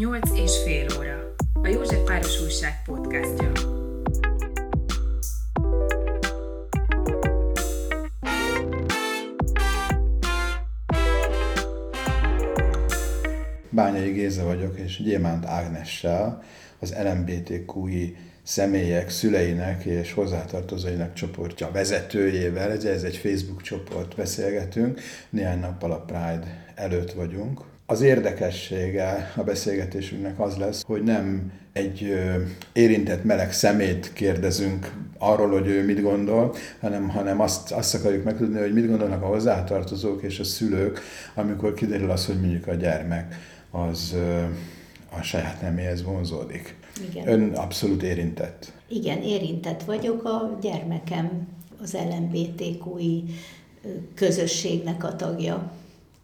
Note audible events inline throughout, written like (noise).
Nyolc és fél óra. A József Páros Újság podcastja. Bányai Géza vagyok, és Gyémánt Ágnessel, az LMBTQI személyek, szüleinek és hozzátartozóinak csoportja vezetőjével, ez, egy Facebook csoport, beszélgetünk, néhány nappal a Pride előtt vagyunk. Az érdekessége a beszélgetésünknek az lesz, hogy nem egy érintett meleg szemét kérdezünk arról, hogy ő mit gondol, hanem, hanem azt, azt akarjuk megtudni, hogy mit gondolnak a hozzátartozók és a szülők, amikor kiderül az, hogy mondjuk a gyermek az a saját neméhez vonzódik. Igen. Ön abszolút érintett. Igen, érintett vagyok. A gyermekem az LMBTQI közösségnek a tagja.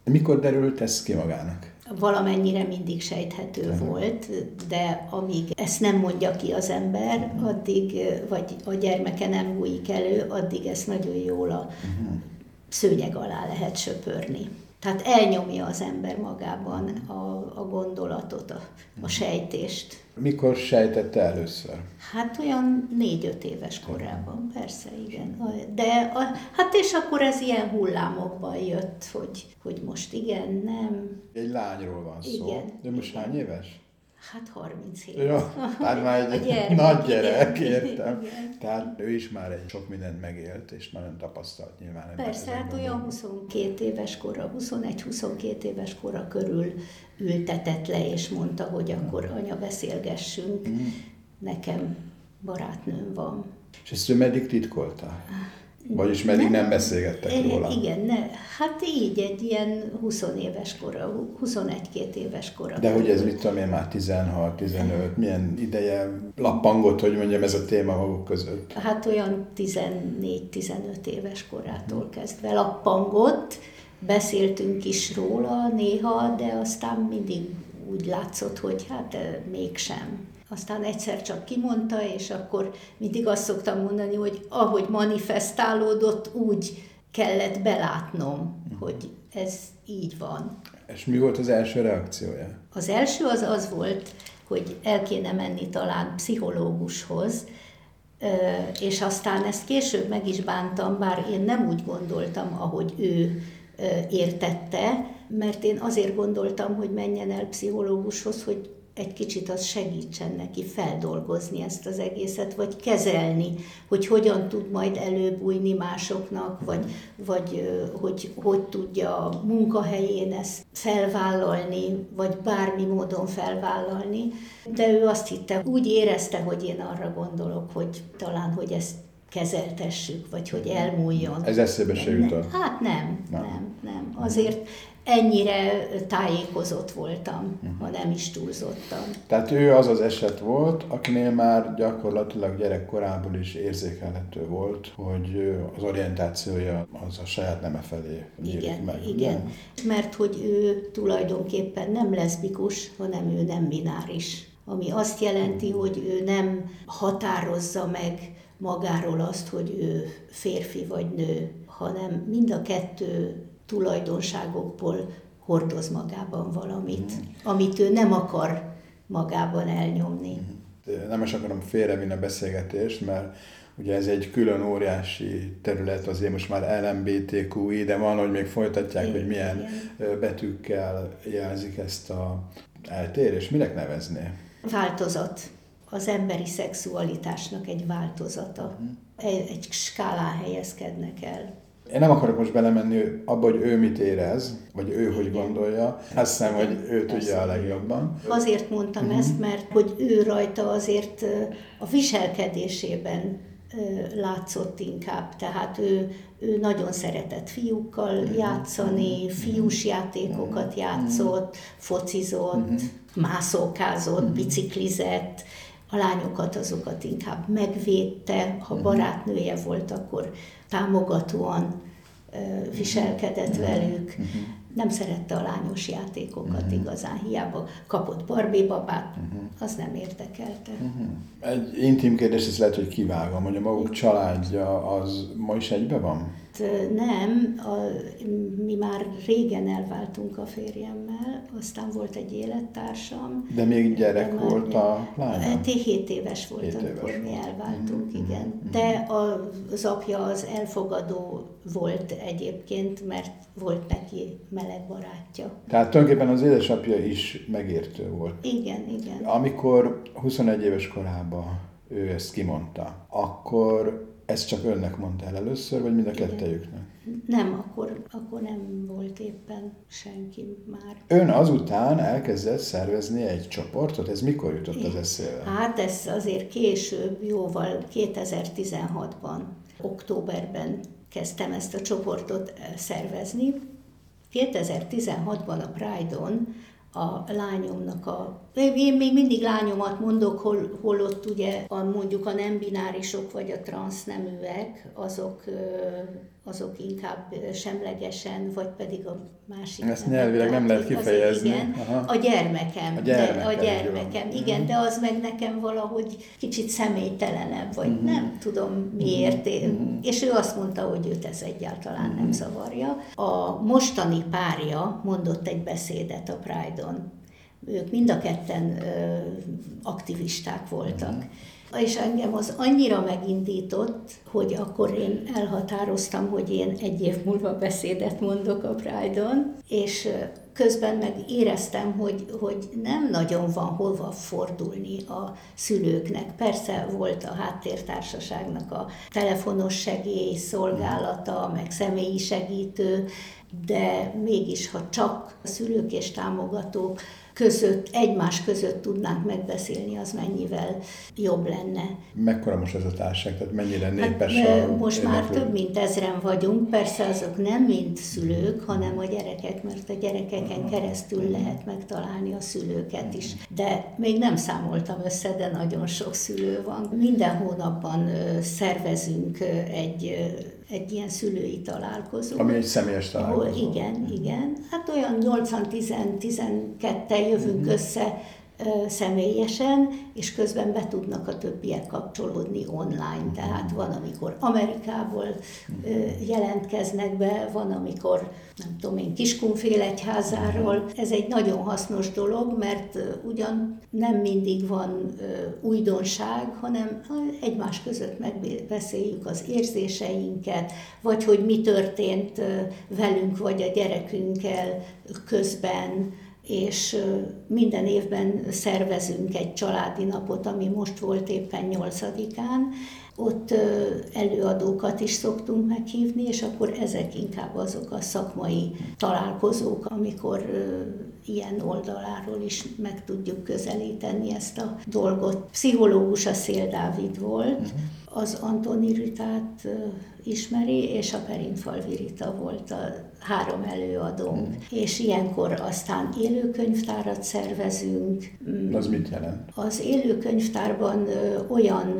Mikor derült ez ki magának? Valamennyire mindig sejthető uh-huh. volt, de amíg ezt nem mondja ki az ember, uh-huh. addig, vagy a gyermeke nem bújik elő, addig ezt nagyon jól a uh-huh. szőnyeg alá lehet söpörni. Tehát elnyomja az ember magában a, a gondolatot, a, a sejtést. Mikor sejtette először? Hát olyan négy-öt éves korában, persze, igen. De, a, hát és akkor ez ilyen hullámokban jött, hogy, hogy most igen, nem. Egy lányról van szó. Igen. De most igen. hány éves? Hát 37. Jó, hát már egy gyermek, nagy gyerek, igen, értem. Igen. Tehát ő is már egy sok mindent megélt, és nagyon tapasztalt nyilván. Persze, hát olyan 22 éves kora, 21-22 éves kora körül ültetett le, és mondta, hogy akkor anya beszélgessünk. Mm. Nekem barátnőm van. És ezt ő meddig titkolta? Vagyis meddig nem, nem beszélgettek róla? Igen, ne, hát így egy ilyen 20 éves kora, 21-2 éves kora. De hogy ez mit tudom én már 16-15, milyen ideje lappangott, hogy mondjam, ez a téma maguk között? Hát olyan 14-15 éves korától kezdve lappangott, beszéltünk is róla néha, de aztán mindig úgy látszott, hogy hát mégsem aztán egyszer csak kimondta, és akkor mindig azt szoktam mondani, hogy ahogy manifestálódott, úgy kellett belátnom, hogy ez így van. És mi volt az első reakciója? Az első az az volt, hogy el kéne menni talán pszichológushoz, és aztán ezt később meg is bántam, bár én nem úgy gondoltam, ahogy ő értette, mert én azért gondoltam, hogy menjen el pszichológushoz, hogy egy kicsit az segítsen neki feldolgozni ezt az egészet, vagy kezelni, hogy hogyan tud majd előbújni másoknak, vagy, vagy hogy hogy tudja a munkahelyén ezt felvállalni, vagy bármi módon felvállalni. De ő azt hitte, úgy érezte, hogy én arra gondolok, hogy talán, hogy ezt kezeltessük, vagy hogy elmúljon. Ez eszébe se jutott? Hát nem, nem, nem. nem. Azért ennyire tájékozott voltam, uh-huh. ha nem is túlzottam. Tehát ő az az eset volt, akinél már gyakorlatilag gyerekkorából is érzékelhető volt, hogy az orientációja az a saját neme felé igen, meg. Igen, nem? mert hogy ő tulajdonképpen nem leszbikus, hanem ő nem bináris. Ami azt jelenti, hogy ő nem határozza meg magáról azt, hogy ő férfi vagy nő, hanem mind a kettő tulajdonságokból hordoz magában valamit, mm. amit ő nem akar magában elnyomni. Mm. Nem is akarom félrevinni a beszélgetést, mert ugye ez egy külön óriási terület, azért most már LMBTQI, de van, hogy még folytatják, Igen. hogy milyen Igen. betűkkel jelzik ezt a eltérést. Minek nevezné? Változat. Az emberi szexualitásnak egy változata. Mm. Egy, egy skálán helyezkednek el. Én nem akarok most belemenni abba, hogy ő mit érez, vagy ő hogy gondolja. Azt hiszem, hogy ő tudja a legjobban. Azért mondtam uh-huh. ezt, mert hogy ő rajta azért a viselkedésében látszott inkább. Tehát ő, ő nagyon szeretett fiúkkal játszani, fiús játékokat játszott, focizott, uh-huh. mászókázott, uh-huh. biciklizett, a lányokat azokat inkább megvédte, ha barátnője volt, akkor támogatóan viselkedett velük, nem szerette a lányos játékokat uh-huh. igazán, hiába kapott Barbie babát, az nem érdekelte. Egy intim kérdés, ez lehet, hogy kivágom, hogy a maguk családja az ma is egybe van? Nem, a, mi már régen elváltunk a férjemmel, aztán volt egy élettársam. De még gyerek de volt a lánya? Hát 7 éves volt, 7 amikor éves mi elváltunk, mm-hmm. igen. Mm-hmm. De az apja az elfogadó volt egyébként, mert volt neki meleg barátja. Tehát tulajdonképpen az édesapja is megértő volt. Igen, igen. Amikor 21 éves korában ő ezt kimondta, akkor ezt csak önnek mondta el először, vagy mind a kettejüknek? Nem, akkor, akkor nem volt éppen senki már. Ön azután elkezdett szervezni egy csoportot, ez mikor jutott az eszébe? Hát ez azért később, jóval 2016-ban, októberben kezdtem ezt a csoportot szervezni. 2016-ban a Pride-on a lányomnak a... Én még mindig lányomat mondok, hol, ott ugye a, mondjuk a nem binárisok vagy a transzneműek, azok azok inkább semlegesen, vagy pedig a másik. Ezt nyelvileg nem lehet kifejezni. Igen, a gyermekem. A gyermekem, de, a gyermekem igen, de az meg nekem valahogy kicsit személytelenebb, vagy uh-huh. nem tudom miért. Uh-huh. És ő azt mondta, hogy őt ez egyáltalán uh-huh. nem zavarja. A mostani párja mondott egy beszédet a Pride-on. Ők mind a ketten aktivisták voltak. Uh-huh és engem az annyira megindított, hogy akkor én elhatároztam, hogy én egy év múlva beszédet mondok a Pride-on, és közben meg éreztem, hogy, hogy nem nagyon van hova fordulni a szülőknek. Persze volt a háttértársaságnak a telefonos segély szolgálata, meg személyi segítő, de mégis, ha csak a szülők és támogatók között, egymás között tudnánk megbeszélni, az mennyivel jobb lenne. Mekkora most ez a társaság, tehát mennyire népes hát, a Most már több mint ezren vagyunk, persze azok nem mind szülők, hanem a gyerekek, mert a gyerekeken keresztül lehet megtalálni a szülőket is. De még nem számoltam össze, de nagyon sok szülő van. Minden hónapban szervezünk egy egy ilyen szülői találkozó. Ami egy személyes találkozó. Ahol, igen, igen. Hát olyan 8-10-12-tel jövünk mm-hmm. össze személyesen, és közben be tudnak a többiek kapcsolódni online. Tehát van, amikor Amerikából jelentkeznek be, van, amikor nem tudom én, Kiskunfélegyházáról. Ez egy nagyon hasznos dolog, mert ugyan nem mindig van újdonság, hanem egymás között megbeszéljük az érzéseinket, vagy hogy mi történt velünk, vagy a gyerekünkkel közben, és minden évben szervezünk egy családi napot, ami most volt éppen nyolcadikán, ott előadókat is szoktunk meghívni, és akkor ezek inkább azok a szakmai találkozók, amikor ilyen oldaláról is meg tudjuk közelíteni ezt a dolgot. Pszichológus a Szél Dávid volt, uh-huh. Az Antoni Ritát ismeri, és a Perinfalvi Rita volt a három előadónk. Mm. És ilyenkor aztán élőkönyvtárat szervezünk. Az mit jelent? Az élőkönyvtárban olyan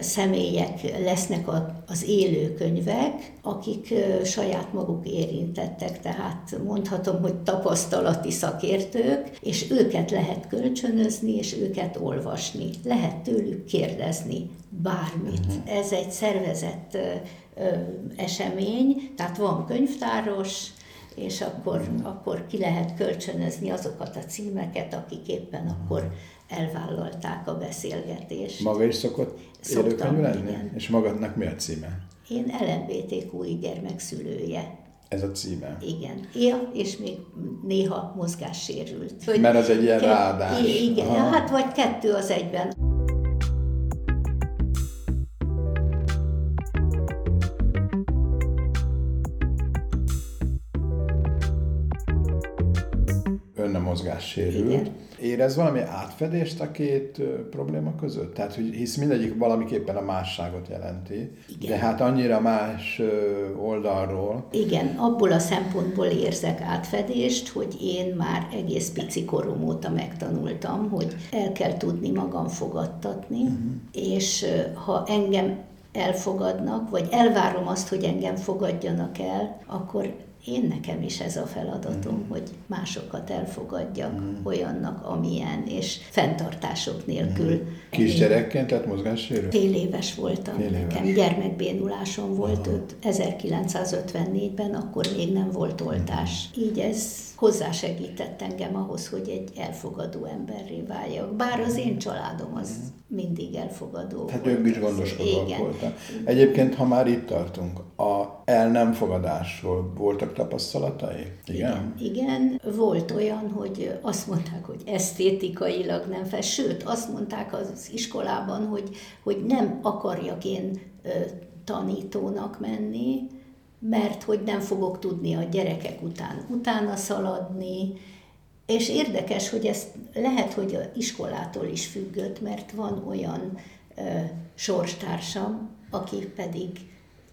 személyek lesznek az élőkönyvek, akik saját maguk érintettek, tehát mondhatom, hogy tapasztalati szakértők, és őket lehet kölcsönözni, és őket olvasni. Lehet tőlük kérdezni bármit. Uh-huh. Ez egy szervezett esemény, tehát van könyvtáros, és akkor, uh-huh. akkor ki lehet kölcsönözni azokat a címeket, akik éppen akkor elvállalták a beszélgetést. Maga is szokott élőkönyv lenni? Igen. És magadnak mi a címe? Én LMBTQI gyermekszülője. Ez a címe? Igen. Él, és még néha mozgássérült. Hogy Mert az egy ilyen ke- ráadás. Igen, Aha. hát vagy kettő az egyben. Mozgássérült. Igen. Érez valami átfedést a két probléma között? Tehát, hogy hisz mindegyik valamiképpen a másságot jelenti, Igen. de hát annyira más oldalról. Igen, abból a szempontból érzek átfedést, hogy én már egész pici korom óta megtanultam, hogy el kell tudni magam fogadtatni, uh-huh. és ha engem elfogadnak, vagy elvárom azt, hogy engem fogadjanak el, akkor én nekem is ez a feladatom, mm. hogy másokat elfogadjak mm. olyannak, amilyen, és fenntartások nélkül. Mm. Kisgyerekként, tehát mozgássérő? Fél éves voltam. Fél éves. Nekem gyermekbénulásom volt Aha. 1954-ben, akkor még nem volt oltás. Mm. Így ez hozzásegített engem ahhoz, hogy egy elfogadó emberré váljak. Bár az én családom az mindig elfogadó Hát ők is gondoskodók voltak. Egyébként, ha már itt tartunk, a el nem fogadásról voltak tapasztalatai? Igen? Igen, igen. volt olyan, hogy azt mondták, hogy esztétikailag nem fel, sőt, azt mondták az iskolában, hogy, hogy nem akarjak én tanítónak menni, mert hogy nem fogok tudni a gyerekek után utána szaladni, és érdekes, hogy ez lehet, hogy a iskolától is függött, mert van olyan ö, sorstársam, aki pedig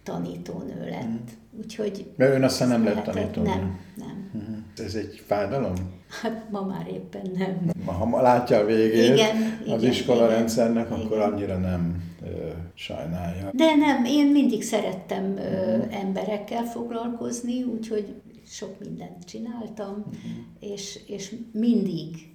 tanítónő lett. Mm. Úgyhogy... Mert ön aztán nem lett tanítónő? Nem, nem. Uh-huh. Ez egy fájdalom? Hát ma már éppen nem. Ha látja a végét igen, az igen, iskola igen, akkor annyira nem sajnálja. De nem, én mindig szerettem uh-huh. emberekkel foglalkozni, úgyhogy sok mindent csináltam, uh-huh. és, és mindig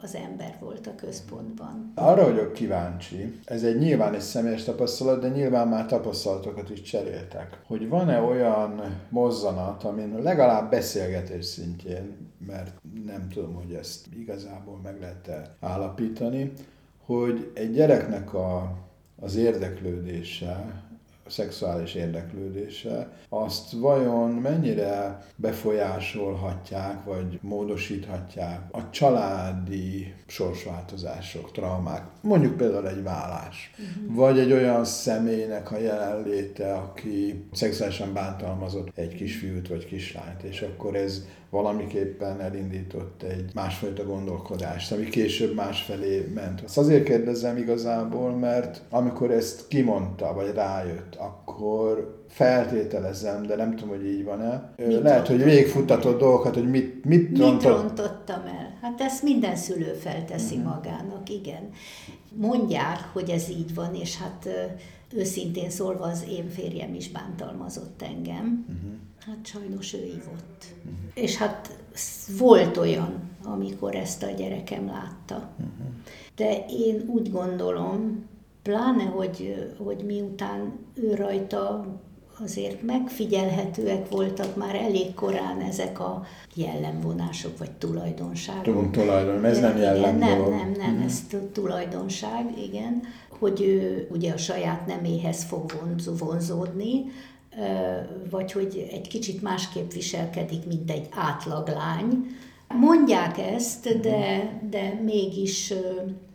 az ember volt a központban. Arra vagyok kíváncsi, ez egy nyilván egy személyes tapasztalat, de nyilván már tapasztalatokat is cseréltek, hogy van-e olyan mozzanat, amin legalább beszélgetés szintjén, mert nem tudom, hogy ezt igazából meg lehet állapítani, hogy egy gyereknek a, az érdeklődése a szexuális érdeklődése, azt vajon mennyire befolyásolhatják, vagy módosíthatják a családi sorsváltozások, traumák, mondjuk például egy vállás, uh-huh. vagy egy olyan személynek a jelenléte, aki szexuálisan bántalmazott egy kisfiút vagy kislányt, és akkor ez valamiképpen elindított egy másfajta gondolkodást, ami később másfelé ment. Azt azért kérdezem igazából, mert amikor ezt kimondta, vagy rájött, akkor feltételezem, de nem tudom, hogy így van-e. Mit Lehet, hogy végigfuttatott dolgokat, hogy mit, mit, mit rontott... rontottam el. Hát ezt minden szülő felteszi uh-huh. magának, igen. Mondják, hogy ez így van, és hát őszintén szólva az én férjem is bántalmazott engem. Uh-huh. Hát sajnos ő ívott. Uh-huh. És hát volt olyan, amikor ezt a gyerekem látta. Uh-huh. De én úgy gondolom, pláne, hogy, hogy miután ő rajta azért megfigyelhetőek voltak már elég korán ezek a jellemvonások, vagy tulajdonságok. Tulajdon, ez nem jellem Nem, nem, nem, ez tulajdonság, igen, hogy ő ugye a saját neméhez fog vonzódni, vagy hogy egy kicsit másképp viselkedik, mint egy átlaglány. Mondják ezt, de, de mégis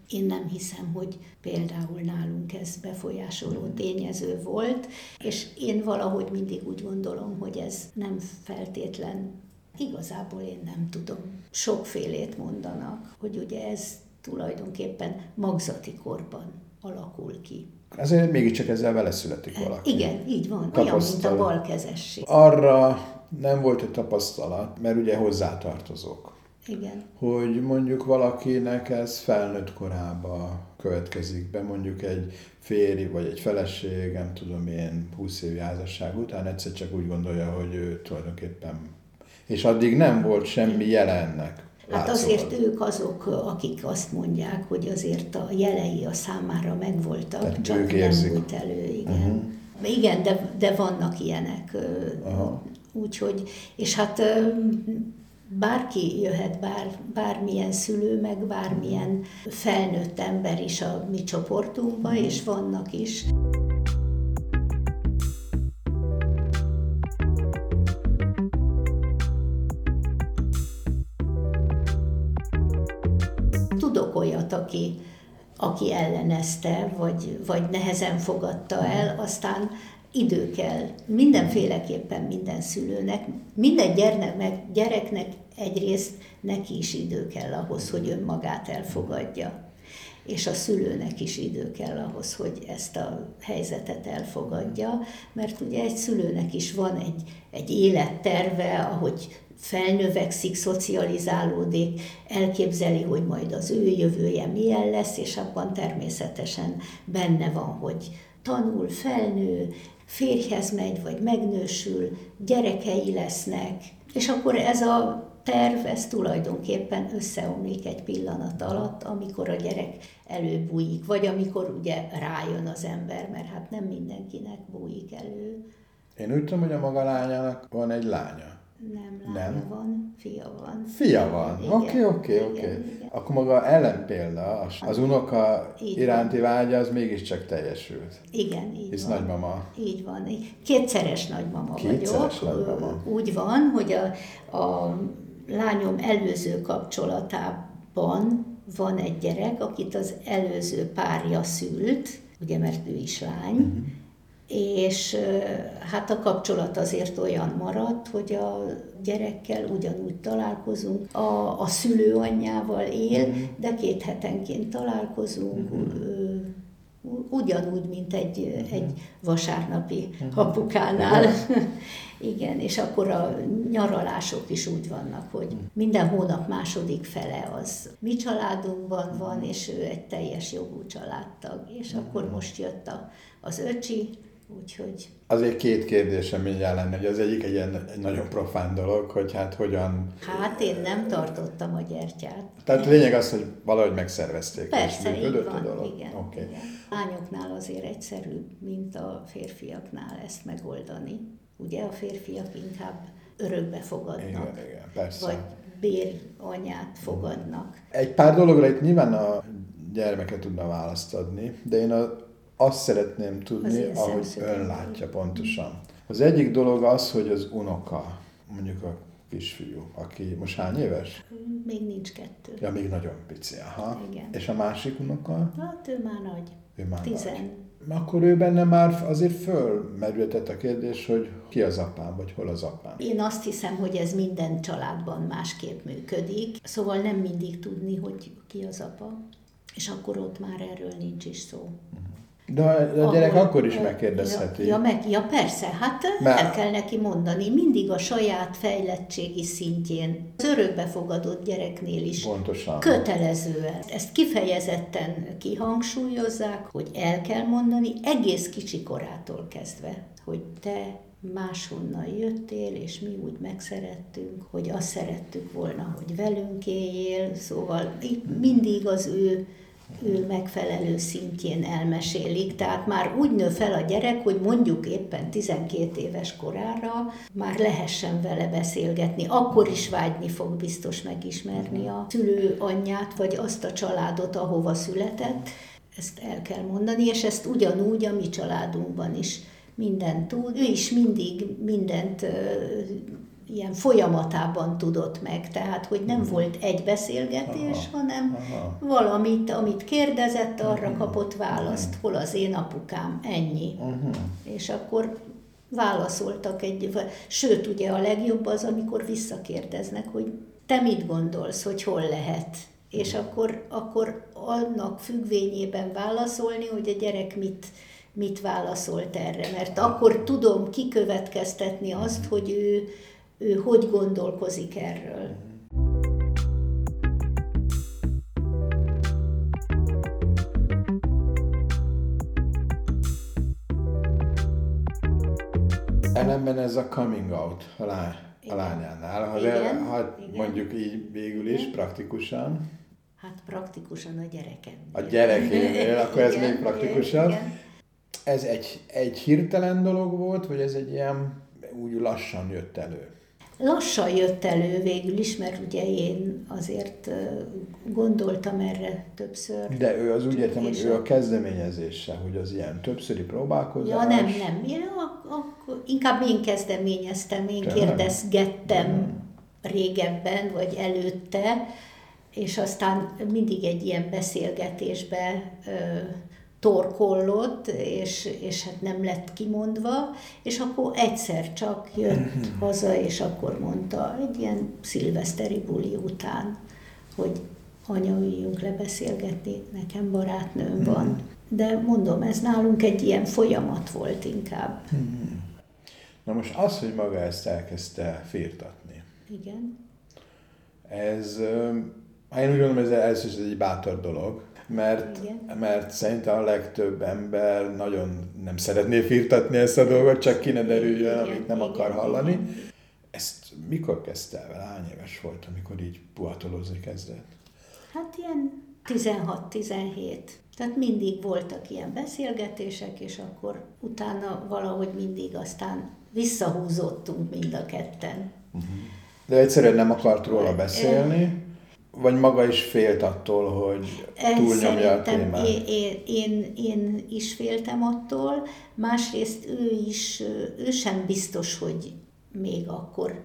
én nem hiszem, hogy például nálunk ez befolyásoló tényező volt, és én valahogy mindig úgy gondolom, hogy ez nem feltétlen, igazából én nem tudom. Sokfélét mondanak, hogy ugye ez tulajdonképpen magzati korban alakul ki. Ezért mégiscsak ezzel vele születik valaki. Igen, így van. Olyan, mint a balkezesség. Arra nem volt egy tapasztalat, mert ugye hozzátartozok. Igen. Hogy mondjuk valakinek ez felnőtt korába következik be, mondjuk egy férj vagy egy feleség, nem tudom én, 20 év házasság után egyszer csak úgy gondolja, hogy ő tulajdonképpen és addig nem volt semmi jelennek. Hát azért ők azok, akik azt mondják, hogy azért a jelei a számára megvoltak, Tehát csak ők érzik. nem volt elő, igen. Uh-huh. Igen, de, de vannak ilyenek. Uh-huh. Úgyhogy, és hát bárki jöhet, bár, bármilyen szülő, meg bármilyen felnőtt ember is a mi csoportunkban, uh-huh. és vannak is. Aki, aki ellenezte, vagy, vagy nehezen fogadta el, aztán idő kell. Mindenféleképpen minden szülőnek, minden gyernek, gyereknek egyrészt neki is idő kell ahhoz, hogy önmagát elfogadja. És a szülőnek is idő kell ahhoz, hogy ezt a helyzetet elfogadja, mert ugye egy szülőnek is van egy, egy életterve, ahogy felnövekszik, szocializálódik, elképzeli, hogy majd az ő jövője milyen lesz, és abban természetesen benne van, hogy tanul, felnő, férjhez megy, vagy megnősül, gyerekei lesznek, és akkor ez a terv, ez tulajdonképpen összeomlik egy pillanat alatt, amikor a gyerek előbújik, vagy amikor ugye rájön az ember, mert hát nem mindenkinek bújik elő. Én úgy tudom, hogy a maga lányának van egy lánya. Nem, lánya nem. van, fia van. Fia van, oké, oké, oké. Akkor maga ellenpélda, az, az unoka így iránti van. vágya, az mégiscsak teljesült. Igen, így Hisz van. nagymama. Így van. Kétszeres nagymama Kétszeres vagyok. nagymama. Úgy van, hogy a, a lányom előző kapcsolatában van egy gyerek, akit az előző párja szült, ugye, mert ő is lány, uh-huh. És hát a kapcsolat azért olyan maradt, hogy a gyerekkel ugyanúgy találkozunk, a, a szülő anyjával él, uh-huh. de két hetenként találkozunk, uh-huh ugyanúgy, mint egy, uh-huh. egy vasárnapi uh-huh. apukánál. Uh-huh. (laughs) Igen, és akkor a nyaralások is úgy vannak, hogy minden hónap második fele az mi családunkban van, és ő egy teljes jogú családtag. És akkor most jött a, az öcsi, úgyhogy... Azért két kérdésem mindjárt lenne, hogy az egyik egy ilyen egy nagyon profán dolog, hogy hát hogyan... Hát én nem tartottam a gyertyát. Tehát lényeg az, hogy valahogy megszervezték. Persze, és így van, a dolog. igen. Okay. igen. Lányoknál azért egyszerűbb, mint a férfiaknál ezt megoldani. Ugye a férfiak inkább örökbe fogadnak. Igen, igen, persze. Vagy béranyát fogadnak. Egy pár dologra itt nyilván a gyermeket tudna választ adni, de én a, azt szeretném tudni, ahogy ön látja pontosan. Az egyik dolog az, hogy az unoka, mondjuk a kisfiú, aki most hány éves? Még nincs kettő. Ja, még nagyon pici, aha. Igen. És a másik unoka? Hát ő már nagy. Ő már Tizen. Nagy akkor ő benne már azért fölmerültett a kérdés, hogy ki az apám, vagy hol az apám. Én azt hiszem, hogy ez minden családban másképp működik, szóval nem mindig tudni, hogy ki az apa, és akkor ott már erről nincs is szó. Uh-huh. De a gyerek Ahol, akkor is megkérdezheti. Ja, meg, ja persze, hát Mert... el kell neki mondani, mindig a saját fejlettségi szintjén, az örökbefogadott gyereknél is Pontosan. kötelezően. Ezt kifejezetten kihangsúlyozzák, hogy el kell mondani egész kicsi korától kezdve, hogy te máshonnan jöttél, és mi úgy megszerettünk, hogy azt szerettük volna, hogy velünk éljél, szóval itt mindig az ő megfelelő szintjén elmesélik. Tehát már úgy nő fel a gyerek, hogy mondjuk éppen 12 éves korára már lehessen vele beszélgetni. Akkor is vágyni fog biztos megismerni a szülő anyját, vagy azt a családot, ahova született. Ezt el kell mondani, és ezt ugyanúgy a mi családunkban is mindent tud. Ő is mindig mindent ilyen folyamatában tudott meg, tehát hogy nem uh-huh. volt egy beszélgetés, aha, hanem aha. valamit, amit kérdezett, arra uh-huh. kapott választ, hol az én apukám, ennyi. Uh-huh. És akkor válaszoltak egy, sőt ugye a legjobb az, amikor visszakérdeznek, hogy te mit gondolsz, hogy hol lehet, és akkor, akkor annak függvényében válaszolni, hogy a gyerek mit, mit válaszolt erre, mert akkor tudom kikövetkeztetni azt, hogy ő, ő hogy gondolkozik erről. Ellenben ez a coming out a, lány, a lányánál, ha, igen, el, ha igen. mondjuk így végül is igen. praktikusan. Hát praktikusan a gyerekem. A gyerekénél, (laughs) akkor ez igen, még praktikusabb. Igen. Ez egy, egy hirtelen dolog volt, vagy ez egy ilyen úgy lassan jött elő? Lassan jött elő végül is, mert ugye én azért gondoltam erre többször. De ő az úgy értem, hogy ő a kezdeményezése, hogy az ilyen többszöri próbálkozás. Ja, nem, nem. Én akkor inkább én kezdeményeztem, én Te kérdezgettem nem. régebben, vagy előtte, és aztán mindig egy ilyen beszélgetésbe torkollott, és, és hát nem lett kimondva, és akkor egyszer csak jött mhm. haza, és akkor mondta egy ilyen szilveszteri buli után, hogy anya, üljünk le beszélgetni, nekem barátnőm mhm. van. De mondom, ez nálunk egy ilyen folyamat volt inkább. Mhm. Na most az, hogy maga ezt elkezdte firtatni. Igen. Ez, hát én úgy gondolom, ez, ez egy bátor dolog, mert, mert szerintem a legtöbb ember nagyon nem szeretné firtatni ezt a dolgot, csak ki ne derüljön, igen, amit nem igen, akar hallani. Igen. Ezt mikor kezdte el vele? Hány éves volt, amikor így puhatolózni kezdett? Hát ilyen 16-17. Tehát mindig voltak ilyen beszélgetések, és akkor utána valahogy mindig aztán visszahúzottunk mind a ketten. Uh-huh. De egyszerűen nem akart róla beszélni? Vagy maga is félt attól, hogy túlnyomja a témát? Én, én, én, is féltem attól, másrészt ő is, ő sem biztos, hogy még akkor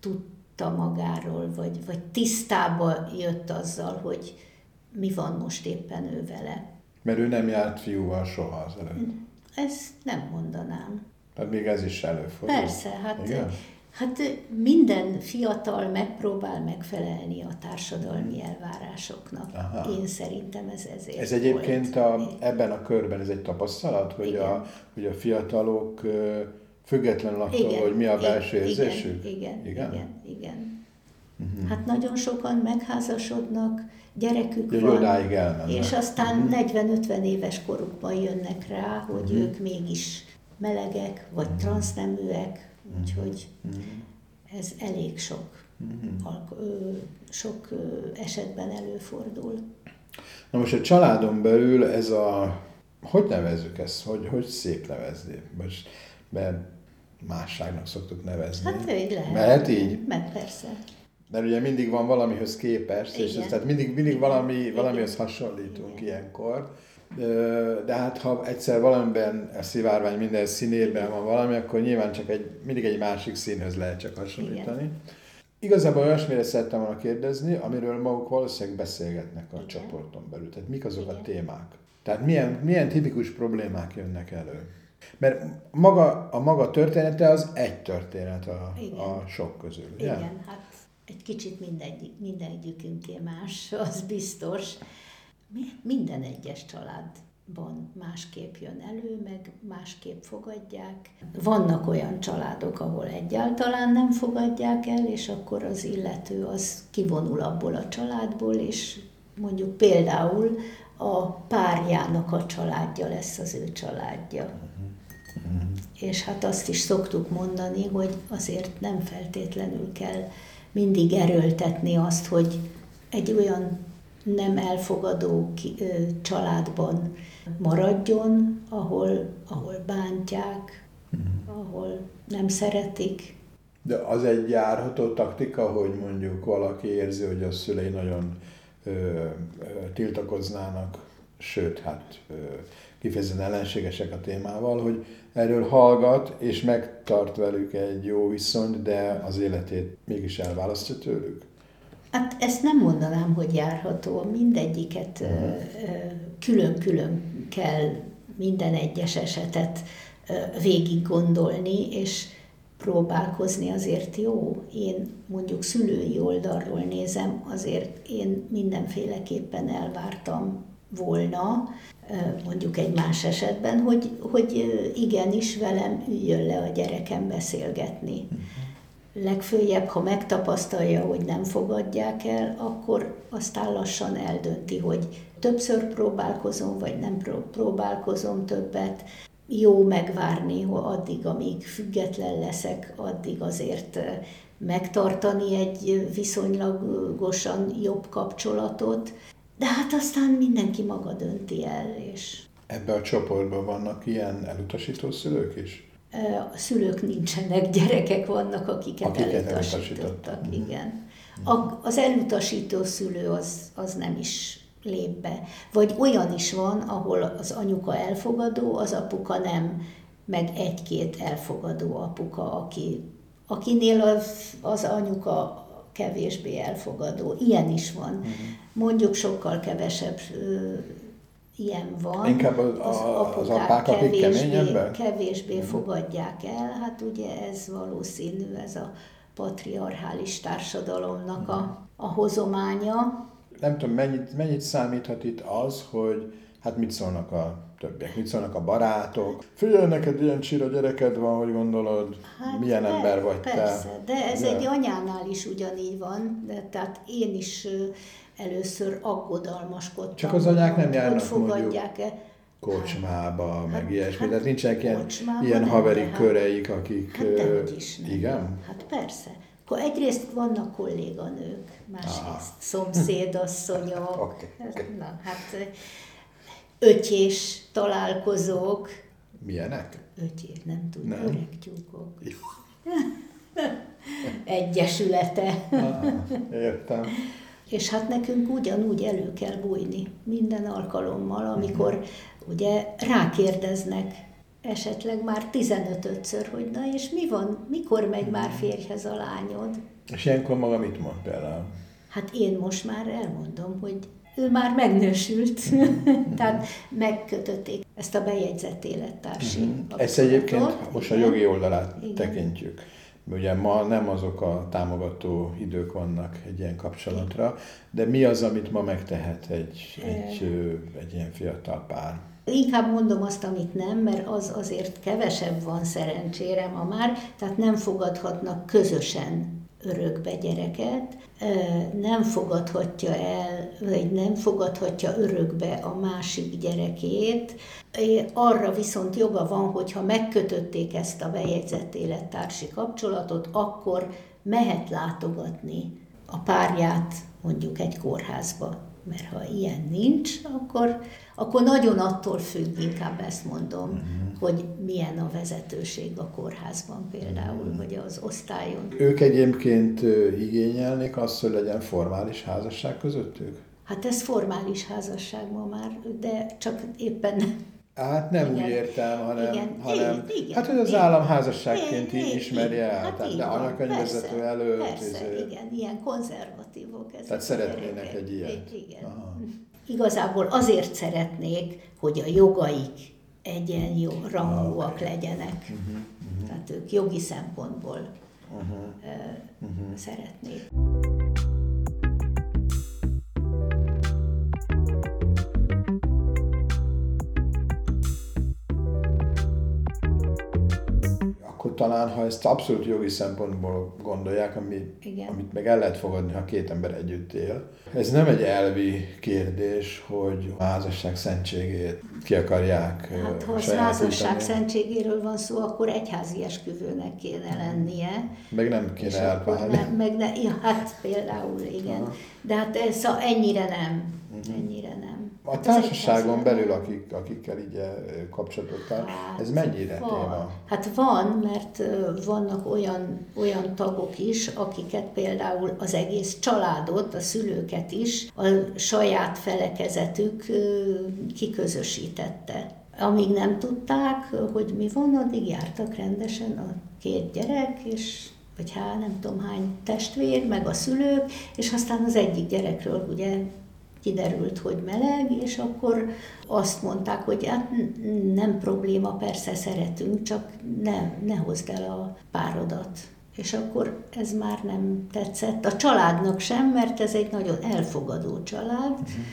tudta magáról, vagy, vagy tisztába jött azzal, hogy mi van most éppen ő vele. Mert ő nem járt fiúval soha az előtt. Ezt nem mondanám. Tehát még ez is előfordul. Persze, hát Igen? Hát minden fiatal megpróbál megfelelni a társadalmi elvárásoknak. Aha. Én szerintem ez ezért Ez egyébként a, ebben a körben ez egy tapasztalat, hogy, a, hogy a fiatalok függetlenül attól, igen, hogy mi a belső igen, érzésük? Igen, igen, igen. igen, igen. Uh-huh. Hát nagyon sokan megházasodnak, gyerekük Jó, van, elmennek. és aztán uh-huh. Mhm. 40-50 éves korukban jönnek rá, hogy uh-huh. ők mégis melegek, vagy uh-huh. transzneműek, Úgyhogy ez elég sok, sok esetben előfordul. Na most a családon belül ez a, hogy nevezzük ezt, hogy, hogy szép nevezni? Most, mert másságnak szoktuk nevezni. Hát így lehet. Mehet így? Mert persze. Mert ugye mindig van valamihoz képest, Igen. és ez, tehát mindig, mindig valami, valamihoz hasonlítunk Igen. ilyenkor. De hát ha egyszer valamiben a szivárvány minden színében van valami, akkor nyilván csak egy, mindig egy másik színhöz lehet csak hasonlítani. Igen. Igazából olyasmire szerettem volna kérdezni, amiről maguk valószínűleg beszélgetnek a Igen. csoporton belül. Tehát mik azok Igen. a témák? Tehát milyen, milyen tipikus problémák jönnek elő? Mert maga, a maga története az egy történet a, a sok közül. Ugye? Igen, hát egy kicsit mindegy, mindegyikünké más, az biztos minden egyes családban másképp jön elő, meg másképp fogadják. Vannak olyan családok, ahol egyáltalán nem fogadják el, és akkor az illető az kivonul abból a családból, és mondjuk például a párjának a családja lesz az ő családja. És hát azt is szoktuk mondani, hogy azért nem feltétlenül kell mindig erőltetni azt, hogy egy olyan nem elfogadó családban maradjon, ahol, ahol bántják, uh-huh. ahol nem szeretik. De az egy járható taktika, hogy mondjuk valaki érzi, hogy a szülei nagyon ö, ö, tiltakoznának, sőt, hát ö, kifejezetten ellenségesek a témával, hogy erről hallgat, és megtart velük egy jó viszonyt, de az életét mégis elválasztja tőlük? Hát ezt nem mondanám, hogy járható. Mindegyiket külön-külön kell minden egyes esetet végig gondolni, és próbálkozni azért jó. Én mondjuk szülői oldalról nézem, azért én mindenféleképpen elvártam volna, mondjuk egy más esetben, hogy, hogy igenis velem üljön le a gyerekem beszélgetni. Uh-huh legfőjebb, ha megtapasztalja, hogy nem fogadják el, akkor aztán lassan eldönti, hogy többször próbálkozom, vagy nem próbálkozom többet. Jó megvárni, hogy addig, amíg független leszek, addig azért megtartani egy viszonylagosan jobb kapcsolatot, de hát aztán mindenki maga dönti el, és... Ebben a csoportban vannak ilyen elutasító szülők is? A szülők nincsenek, gyerekek vannak, akiket, akiket elutasítottak. Igen. A, az elutasító szülő az, az nem is lép be. Vagy olyan is van, ahol az anyuka elfogadó, az apuka nem, meg egy-két elfogadó apuka, aki, akinél az, az anyuka kevésbé elfogadó. Ilyen is van. Mm. Mondjuk sokkal kevesebb ilyen van. Inkább az, az, az apák, akik keményebben? Kevésbé fogadják el, hát ugye ez valószínű, ez a patriarchális társadalomnak a, a hozománya. Nem tudom, mennyit, mennyit számíthat itt az, hogy hát mit szólnak a többiek? Mit szólnak a barátok? Figyelj, neked ilyen csira gyereked van, hogy gondolod? Hát Milyen per, ember vagy persze, te? de ez Ugye? egy anyánál is ugyanígy van, de tehát én is először aggodalmaskodtam. Csak az anyák nem járnak Hogy fogadják-e. kocsmába, meg hát- ilyesmi. hát Tehát nincsenek ilyen, ilyen nem, haveri de hát- köreik, akik... Hát ö, is nem. Igen? Hát persze. Akkor egyrészt vannak kolléganők, másrészt szomszédasszonyok. (laughs) Oké, oké. Na, hát ötyés találkozók. Milyenek? Ötyés, nem tudom, Nem. öreg tyúkok. (laughs) Egyesülete. Ah, értem. És hát nekünk ugyanúgy elő kell bújni minden alkalommal, amikor ugye rákérdeznek esetleg már 15-ször, hogy na és mi van, mikor megy már férjhez a lányod? És ilyenkor maga mit mond például? Hát én most már elmondom, hogy ő már megnősült, (laughs) tehát megkötötték ezt a bejegyzett élettársi Mhm. Ezt egyébként most a jogi oldalát Igen. tekintjük. Ugye ma nem azok a támogató idők vannak egy ilyen kapcsolatra, de mi az, amit ma megtehet egy, egy, egy ilyen fiatal pár? Inkább mondom azt, amit nem, mert az azért kevesebb van szerencsére ma már, tehát nem fogadhatnak közösen örökbe gyereket, nem fogadhatja el, vagy nem fogadhatja örökbe a másik gyerekét. Arra viszont joga van, hogyha megkötötték ezt a bejegyzett élettársi kapcsolatot, akkor mehet látogatni a párját mondjuk egy kórházba. Mert ha ilyen nincs, akkor, akkor nagyon attól függ, inkább ezt mondom, uh-huh. hogy milyen a vezetőség a kórházban például, uh-huh. vagy az osztályon. Ők egyébként igényelnék azt, hogy legyen formális házasság közöttük? Hát ez formális házasság ma már, de csak éppen. Hát nem Igen. úgy értem, hanem, Igen. hanem Igen, hát, hogy az igen. állam házasságként Igen, igen. el, Hát tehát van, anyakönyvvezető előtt. Persze, izé- igen, ilyen konzervatívok ezek Tehát szeretnének gyerekek. egy ilyet. Igen. Aha. Igazából azért szeretnék, hogy a jogaik egyenrangúak Oké. legyenek. Mhm, Tehát ők jogi szempontból Uh-huh. Mhm. szeretnék. Talán, ha ezt abszolút jogi szempontból gondolják, ami, Igen. amit meg el lehet fogadni, ha két ember együtt él, ez nem egy elvi kérdés, hogy a házasság szentségét ki akarják Hát ha sajátítani. házasság szentségéről van szó, akkor egyházi esküvőnek kéne lennie. Meg nem kéne elválni. nem, meg ne, ja, hát például igen. De hát ez, szóval ennyire nem. Ennyire nem. A társaságon belül, akik, akikkel így ö, kapcsolatot tart, Hát, ez mennyire van. téma? Hát van, mert vannak olyan, olyan tagok is, akiket például az egész családot, a szülőket is a saját felekezetük kiközösítette. Amíg nem tudták, hogy mi van, addig jártak rendesen a két gyerek, és vagy hát nem tudom hány testvér, meg a szülők, és aztán az egyik gyerekről ugye kiderült, hogy meleg, és akkor azt mondták, hogy hát nem probléma, persze szeretünk, csak ne, ne hozd el a párodat. És akkor ez már nem tetszett. A családnak sem, mert ez egy nagyon elfogadó család, uh-huh.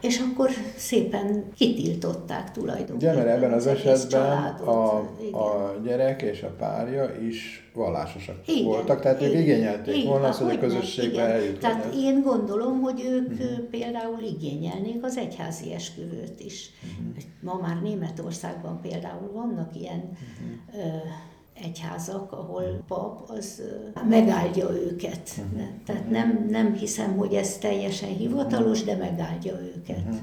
És akkor szépen kitiltották tulajdonképpen. Ugye, mert ebben az esetben a, Igen. a gyerek és a párja is vallásosak Igen, voltak, tehát ők igen, igényelték igen, volna azt, hogy a közösségbe eljutni. Tehát én gondolom, hogy ők uh-huh. például igényelnék az egyházi esküvőt is. Uh-huh. Ma már Németországban például vannak ilyen uh-huh. ö, egyházak, ahol pap az megáldja őket. Uh-huh. Tehát nem, nem hiszem, hogy ez teljesen hivatalos, de megáldja őket. Uh-huh.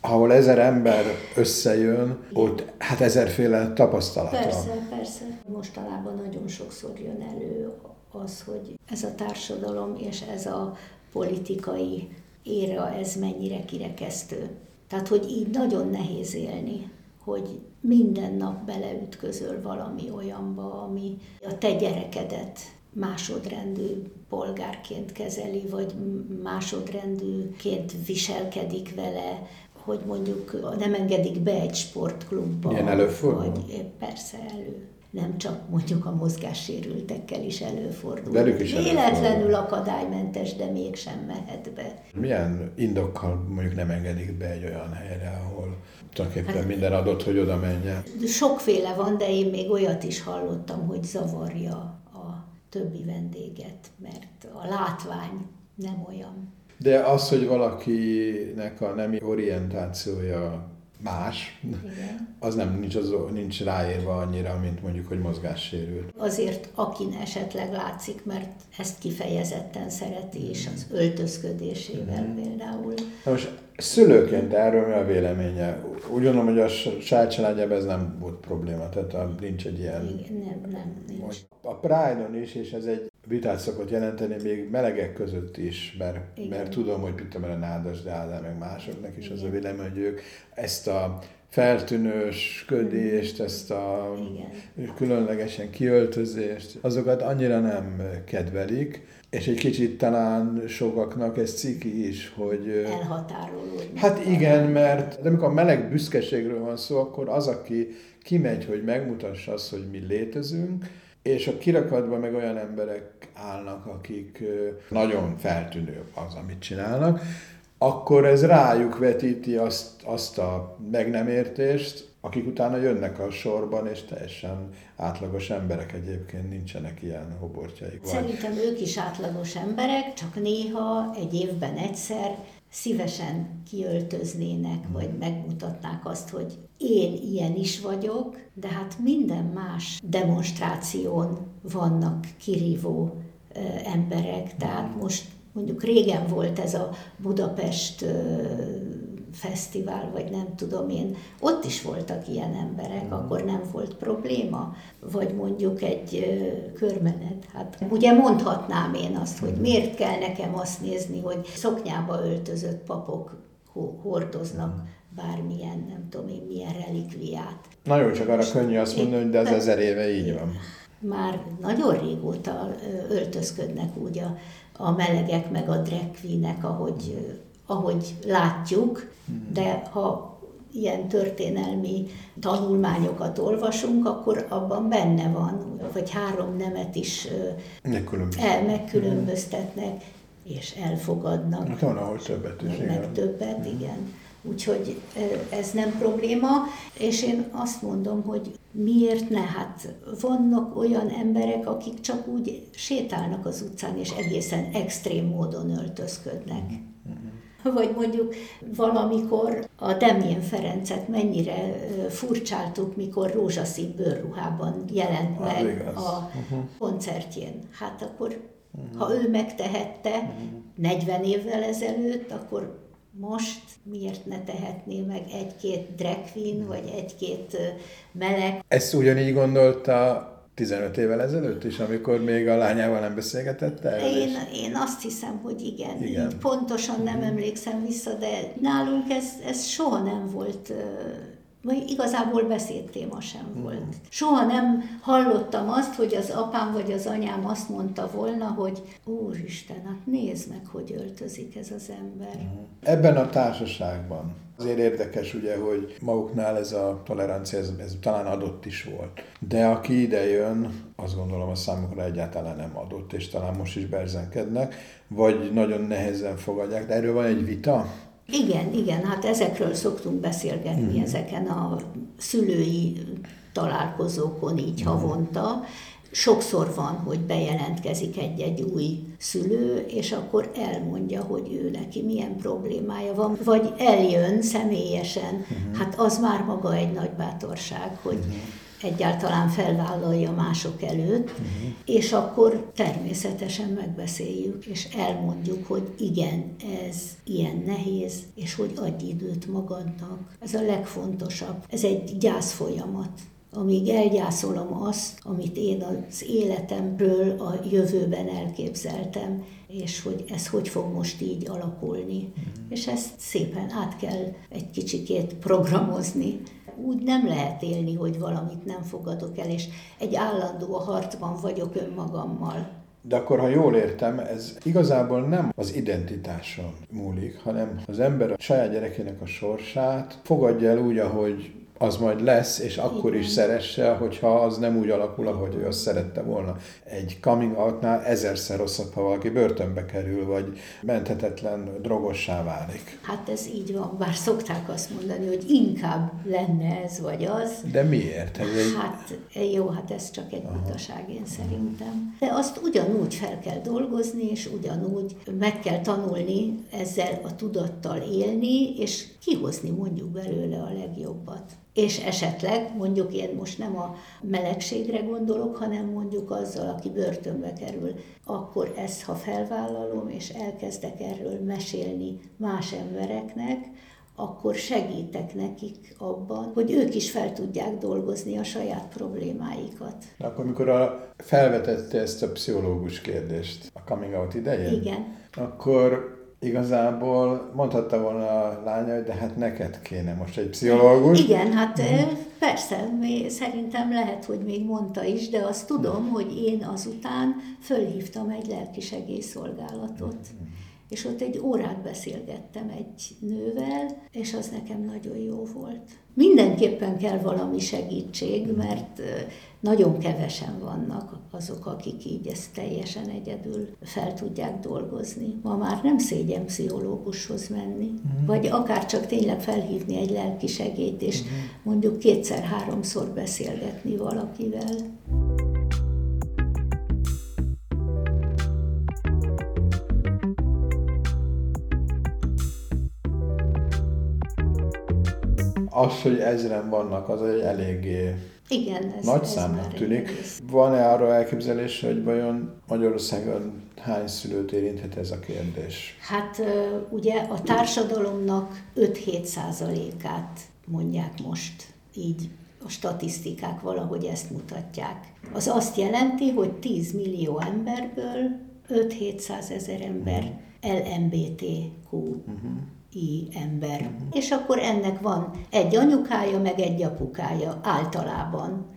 Ahol ezer ember összejön, ott hát ezerféle tapasztalat van. Persze, persze. Mostanában nagyon sokszor jön elő az, hogy ez a társadalom és ez a politikai éra, ez mennyire kirekesztő. Tehát, hogy így nagyon nehéz élni, hogy minden nap beleütközöl valami olyanba, ami a te gyerekedet másodrendű polgárként kezeli, vagy másodrendűként viselkedik vele, hogy mondjuk nem engedik be egy sportklubba. Ilyen előfordul? Vagy persze elő. nem csak mondjuk a mozgássérültekkel is előfordul. Velük is előfordul. akadálymentes, de mégsem mehet be. Milyen indokkal mondjuk nem engedik be egy olyan helyre, ahol tulajdonképpen Hát- minden adott, hogy oda menjen? Sokféle van, de én még olyat is hallottam, hogy zavarja a többi vendéget, mert a látvány nem olyan. De az, hogy valakinek a nemi orientációja más, Igen. az nem nincs, az, nincs ráírva annyira, mint mondjuk, hogy mozgássérült. Azért, akin esetleg látszik, mert ezt kifejezetten szereti, és az öltözködésével Mhm. például. Na most szülőként erről mi a véleménye? Úgy gondolom, hogy a saját családjában ez nem volt probléma, tehát a, nincs egy ilyen... Igen, nem, nem, nincs. A Pride-on is, és ez egy vitát szokott jelenteni még melegek között is, mert, Igen. mert tudom, hogy mit a Nádas de Ádám, meg másoknak is az a Igen. vélemény, hogy ők ezt a feltűnősködést, ezt a Igen. különlegesen kiöltözést, azokat annyira nem kedvelik, és egy kicsit talán sokaknak ez ciki is, hogy... Elhatárolódni. Hát igen, mert de amikor a meleg büszkeségről van szó, akkor az, aki kimegy, hogy megmutassa azt, hogy mi létezünk, és a kirakatban meg olyan emberek állnak, akik nagyon feltűnő az, amit csinálnak, akkor ez rájuk vetíti azt, azt a meg nem értést, akik utána jönnek a sorban, és teljesen átlagos emberek egyébként nincsenek ilyen hobortjaik. Szerintem ők is átlagos emberek, csak néha egy évben egyszer szívesen kiöltöznének, vagy megmutatnák azt, hogy én ilyen is vagyok, de hát minden más demonstráción vannak kirívó emberek. Tehát most mondjuk régen volt ez a Budapest fesztivál, vagy nem tudom én, ott is voltak ilyen emberek, akkor nem volt probléma. Vagy mondjuk egy körmenet. Hát ugye mondhatnám én azt, hogy miért kell nekem azt nézni, hogy szoknyába öltözött papok ho- hordoznak bármilyen, nem tudom én, milyen relikviát. nagyon csak arra könnyű azt mondani, hogy de az ezer éve így van. Már nagyon régóta öltözködnek úgy a, a melegek, meg a drag ahogy, ahogy látjuk, de ha ilyen történelmi tanulmányokat olvasunk, akkor abban benne van, vagy három nemet is ö, Megkülönböző. el, megkülönböztetnek, és elfogadnak. Hát van, ahol többet is, meg, igen. meg többet, igen. Úgyhogy ez nem probléma, és én azt mondom, hogy miért ne? Hát vannak olyan emberek, akik csak úgy sétálnak az utcán, és egészen extrém módon öltözködnek. (laughs) Vagy mondjuk valamikor a Demjén Ferencet mennyire furcsáltuk, mikor rózsaszín bőrruhában jelent meg a koncertjén. Hát akkor, ha ő megtehette 40 évvel ezelőtt, akkor most miért ne tehetné meg egy-két drag queen, vagy egy-két meleg? Ezt ugyanígy gondolta 15 évvel ezelőtt is, amikor még a lányával nem beszélgetett el? Én, én azt hiszem, hogy igen. Igen. Így pontosan nem emlékszem vissza, de nálunk ez, ez soha nem volt, vagy igazából beszédtéma sem volt. Soha nem hallottam azt, hogy az apám vagy az anyám azt mondta volna, hogy Úristen, hát nézd meg, hogy öltözik ez az ember. Ebben a társaságban azért érdekes ugye, hogy maguknál ez a tolerancia, ez, ez talán adott is volt. De aki ide jön, azt gondolom a számukra egyáltalán nem adott, és talán most is berzenkednek, vagy nagyon nehezen fogadják. De erről van egy vita, Igen, igen, hát ezekről szoktunk beszélgetni, mm. ezeken a szülői találkozókon így havonta. Sokszor van, hogy bejelentkezik egy-egy új szülő, és akkor elmondja, hogy ő neki milyen problémája van, vagy eljön személyesen. Uh-huh. Hát az már maga egy nagy bátorság, hogy uh-huh. Egyáltalán felvállalja mások előtt, uh-huh. és akkor természetesen megbeszéljük, és elmondjuk, hogy igen, ez ilyen nehéz, és hogy adj időt magadnak. Ez a legfontosabb. Ez egy gyászfolyamat amíg elgyászolom azt, amit én az életemről a jövőben elképzeltem, és hogy ez hogy fog most így alakulni. Mm. És ezt szépen át kell egy kicsikét programozni. Úgy nem lehet élni, hogy valamit nem fogadok el, és egy állandó a harcban vagyok önmagammal. De akkor, ha jól értem, ez igazából nem az identitáson múlik, hanem az ember a saját gyerekének a sorsát fogadja el úgy, ahogy az majd lesz, és akkor Igen. is szeresse, hogyha az nem úgy alakul, ahogy ő azt szerette volna. Egy coming outnál ezerszer rosszabb, ha valaki börtönbe kerül, vagy menthetetlen drogossá válik. Hát ez így van, bár szokták azt mondani, hogy inkább lenne ez vagy az. De miért? Ez egy... Hát jó, hát ez csak egy butaság én szerintem. De azt ugyanúgy fel kell dolgozni, és ugyanúgy meg kell tanulni ezzel a tudattal élni, és kihozni mondjuk belőle a legjobbat. És esetleg, mondjuk én most nem a melegségre gondolok, hanem mondjuk azzal, aki börtönbe kerül, akkor ezt, ha felvállalom, és elkezdek erről mesélni más embereknek, akkor segítek nekik abban, hogy ők is fel tudják dolgozni a saját problémáikat. Akkor, mikor a, felvetette ezt a pszichológus kérdést a coming out idején, Igen. akkor igazából mondhatta volna a lánya, hogy de hát neked kéne most egy pszichológus. Igen, hát mm. persze, szerintem lehet, hogy még mondta is, de azt tudom, hogy én azután fölhívtam egy lelkisegélyszolgálatot. Mm. És ott egy órát beszélgettem egy nővel, és az nekem nagyon jó volt. Mindenképpen kell valami segítség, mert nagyon kevesen vannak azok, akik így ezt teljesen egyedül fel tudják dolgozni. Ma már nem szégyen pszichológushoz menni, uh-huh. vagy akár csak tényleg felhívni egy lelki segélyt, és uh-huh. mondjuk kétszer-háromszor beszélgetni valakivel. Az, hogy ezren vannak, az egy eléggé igen, ez, nagy ez számnak tűnik. Van-e arra elképzelés, hogy vajon Magyarországon hány szülőt érinthet ez a kérdés? Hát ugye a társadalomnak 5-7 százalékát mondják most így a statisztikák valahogy ezt mutatják. Az azt jelenti, hogy 10 millió emberből 5-700 ezer ember LMBTQ. Uh-huh i ember. És akkor ennek van egy anyukája, meg egy apukája általában.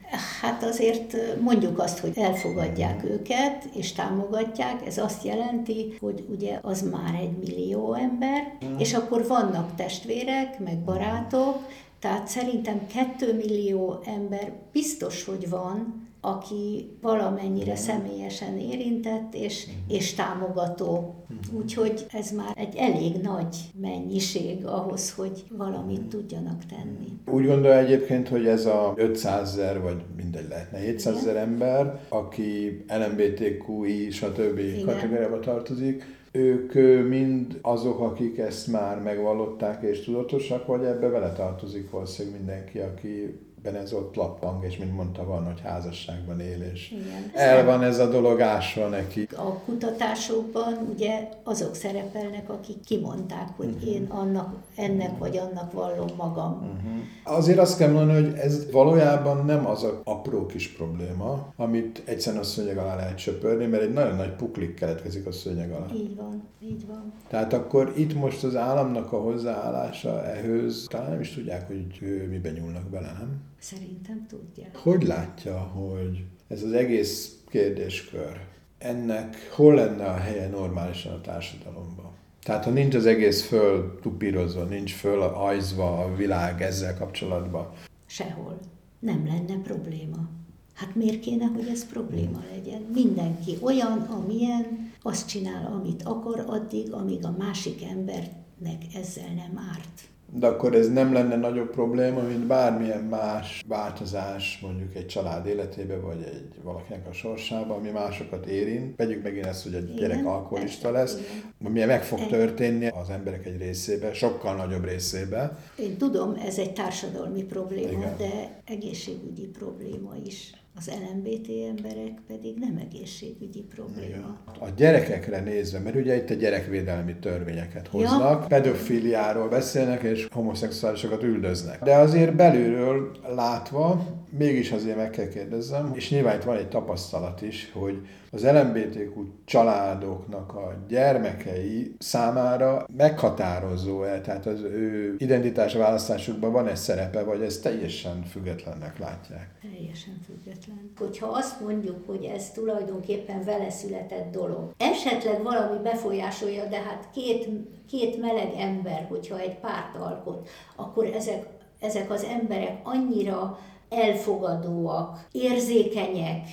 Hát azért mondjuk azt, hogy elfogadják őket és támogatják, ez azt jelenti, hogy ugye az már egy millió ember, és akkor vannak testvérek, meg barátok, tehát szerintem kettő millió ember biztos, hogy van, aki valamennyire személyesen érintett és, és támogató. Úgyhogy ez már egy elég nagy mennyiség ahhoz, hogy valamit tudjanak tenni. Úgy gondolja egyébként, hogy ez a 500 ezer, vagy mindegy lehetne 700 ezer ember, aki LMBTQI, stb. kategóriába tartozik, ők mind azok, akik ezt már megvallották és tudatosak, vagy ebbe vele tartozik valószínűleg mindenki, aki ben ez ott lappang, és mint mondta, van, hogy házasságban él, és Igen, el van ez a dolog ásva neki. A kutatásokban ugye azok szerepelnek, akik kimondták, hogy uh-huh. én annak, ennek vagy annak vallom magam. Uh-huh. Azért azt kell mondani, hogy ez valójában nem az a apró kis probléma, amit egyszerűen a szőnyeg alá lehet söpörni, mert egy nagyon nagy puklik keletkezik a szőnyeg alá. Így van, így van. Tehát akkor itt most az államnak a hozzáállása ehhez, talán nem is tudják, hogy miben nyúlnak bele, nem? Szerintem tudja. Hogy látja, hogy ez az egész kérdéskör, ennek hol lenne a helye normálisan a társadalomban? Tehát ha nincs az egész föl tupírozva, nincs föl ajzva a világ ezzel kapcsolatban. Sehol. Nem lenne probléma. Hát miért kéne, hogy ez probléma legyen? Mindenki olyan, amilyen, azt csinál, amit akar addig, amíg a másik embernek ezzel nem árt de akkor ez nem lenne nagyobb probléma, mint bármilyen más változás mondjuk egy család életébe, vagy egy valakinek a sorsába, ami másokat érint. Vegyük megint ezt, hogy egy gyerek alkoholista lesz, ami meg fog történni az emberek egy részébe, sokkal nagyobb részébe. Én tudom, ez egy társadalmi probléma, Igen. de egészségügyi probléma is az LMBT emberek pedig nem egészségügyi probléma. A gyerekekre nézve, mert ugye itt a gyerekvédelmi törvényeket hoznak, ja. pedofiliáról beszélnek, és homoszexuálisokat üldöznek. De azért belülről látva, mégis azért meg kell kérdezzem, és nyilván itt van egy tapasztalat is, hogy az LMBTQ családoknak a gyermekei számára meghatározó-e, tehát az ő identitás választásukban van egy szerepe, vagy ez teljesen függetlennek látják? Teljesen független. Hogyha azt mondjuk, hogy ez tulajdonképpen vele született dolog, esetleg valami befolyásolja, de hát két, két meleg ember, hogyha egy párt alkot, akkor ezek ezek az emberek annyira elfogadóak, érzékenyek,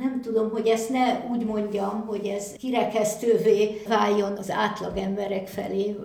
nem tudom, hogy ezt ne úgy mondjam, hogy ez kirekesztővé váljon az átlag emberek felé,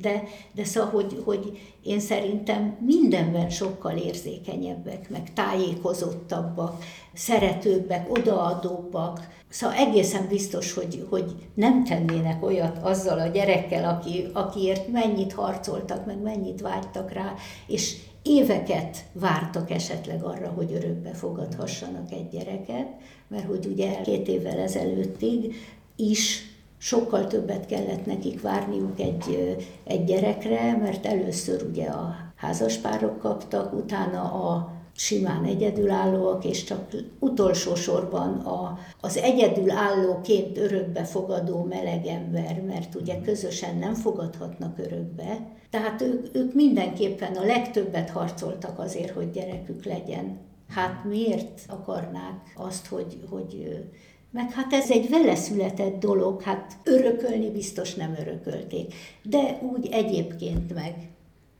de, de szóval, hogy, hogy én szerintem mindenben sokkal érzékenyebbek, meg tájékozottabbak, szeretőbbek, odaadóbbak. Szóval egészen biztos, hogy, hogy nem tennének olyat azzal a gyerekkel, aki, akiért mennyit harcoltak, meg mennyit vágytak rá, és éveket vártak esetleg arra, hogy örökbe fogadhassanak egy gyereket, mert hogy ugye két évvel ezelőttig is sokkal többet kellett nekik várniuk egy, egy gyerekre, mert először ugye a házaspárok kaptak, utána a simán egyedülállóak, és csak utolsó sorban a, az egyedülállóként örökbe fogadó meleg ember, mert ugye közösen nem fogadhatnak örökbe. Tehát ők, ők mindenképpen a legtöbbet harcoltak azért, hogy gyerekük legyen. Hát miért akarnák azt, hogy, hogy meg hát ez egy vele született dolog, hát örökölni biztos nem örökölték, de úgy egyébként meg,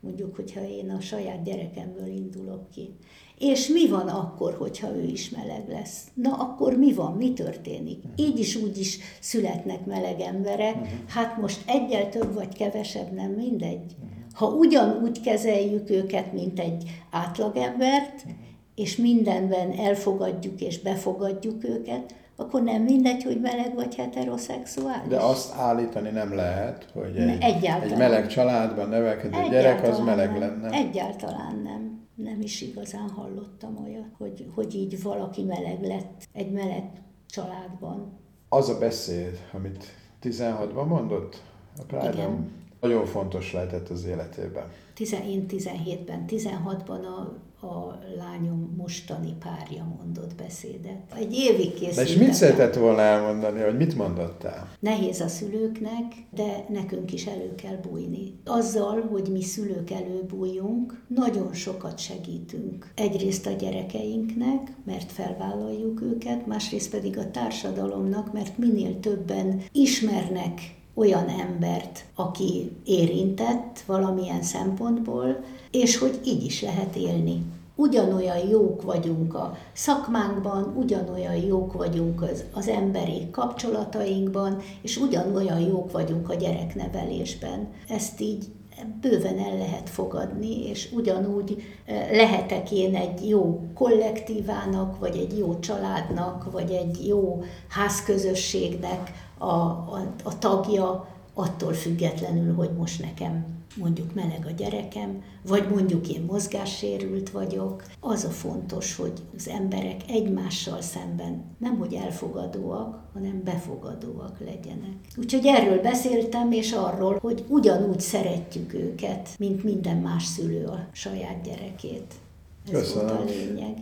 mondjuk, hogyha én a saját gyerekemből indulok ki. És mi van akkor, hogyha ő is meleg lesz? Na akkor mi van, mi történik? Így is úgy is születnek meleg emberek, hát most egyel több vagy kevesebb, nem mindegy. Ha ugyanúgy kezeljük őket, mint egy átlagembert, és mindenben elfogadjuk és befogadjuk őket, akkor nem mindegy, hogy meleg vagy heteroszexuális. De azt állítani nem lehet, hogy egy, egy meleg családban nevelkedő gyerek az meleg nem. lenne. Egyáltalán nem. Nem is igazán hallottam olyat, hogy, hogy így valaki meleg lett egy meleg családban. Az a beszéd, amit 16-ban mondott a pride nagyon fontos lehetett az életében. Én 17-ben, 16-ban a a lányom mostani párja mondott beszédet. Egy évig készültem. és mit szeretett volna elmondani, vagy mit mondottál? Nehéz a szülőknek, de nekünk is elő kell bújni. Azzal, hogy mi szülők előbújjunk, nagyon sokat segítünk. Egyrészt a gyerekeinknek, mert felvállaljuk őket, másrészt pedig a társadalomnak, mert minél többen ismernek olyan embert, aki érintett valamilyen szempontból, és hogy így is lehet élni. Ugyanolyan jók vagyunk a szakmánkban, ugyanolyan jók vagyunk az, az emberi kapcsolatainkban, és ugyanolyan jók vagyunk a gyereknevelésben. Ezt így bőven el lehet fogadni, és ugyanúgy eh, lehetek én egy jó kollektívának, vagy egy jó családnak, vagy egy jó házközösségnek a, a, a tagja, attól függetlenül, hogy most nekem mondjuk meleg a gyerekem, vagy mondjuk én mozgássérült vagyok. Az a fontos, hogy az emberek egymással szemben nem hogy elfogadóak, hanem befogadóak legyenek. Úgyhogy erről beszéltem, és arról, hogy ugyanúgy szeretjük őket, mint minden más szülő a saját gyerekét. Ez Köszönöm. volt a lényeg.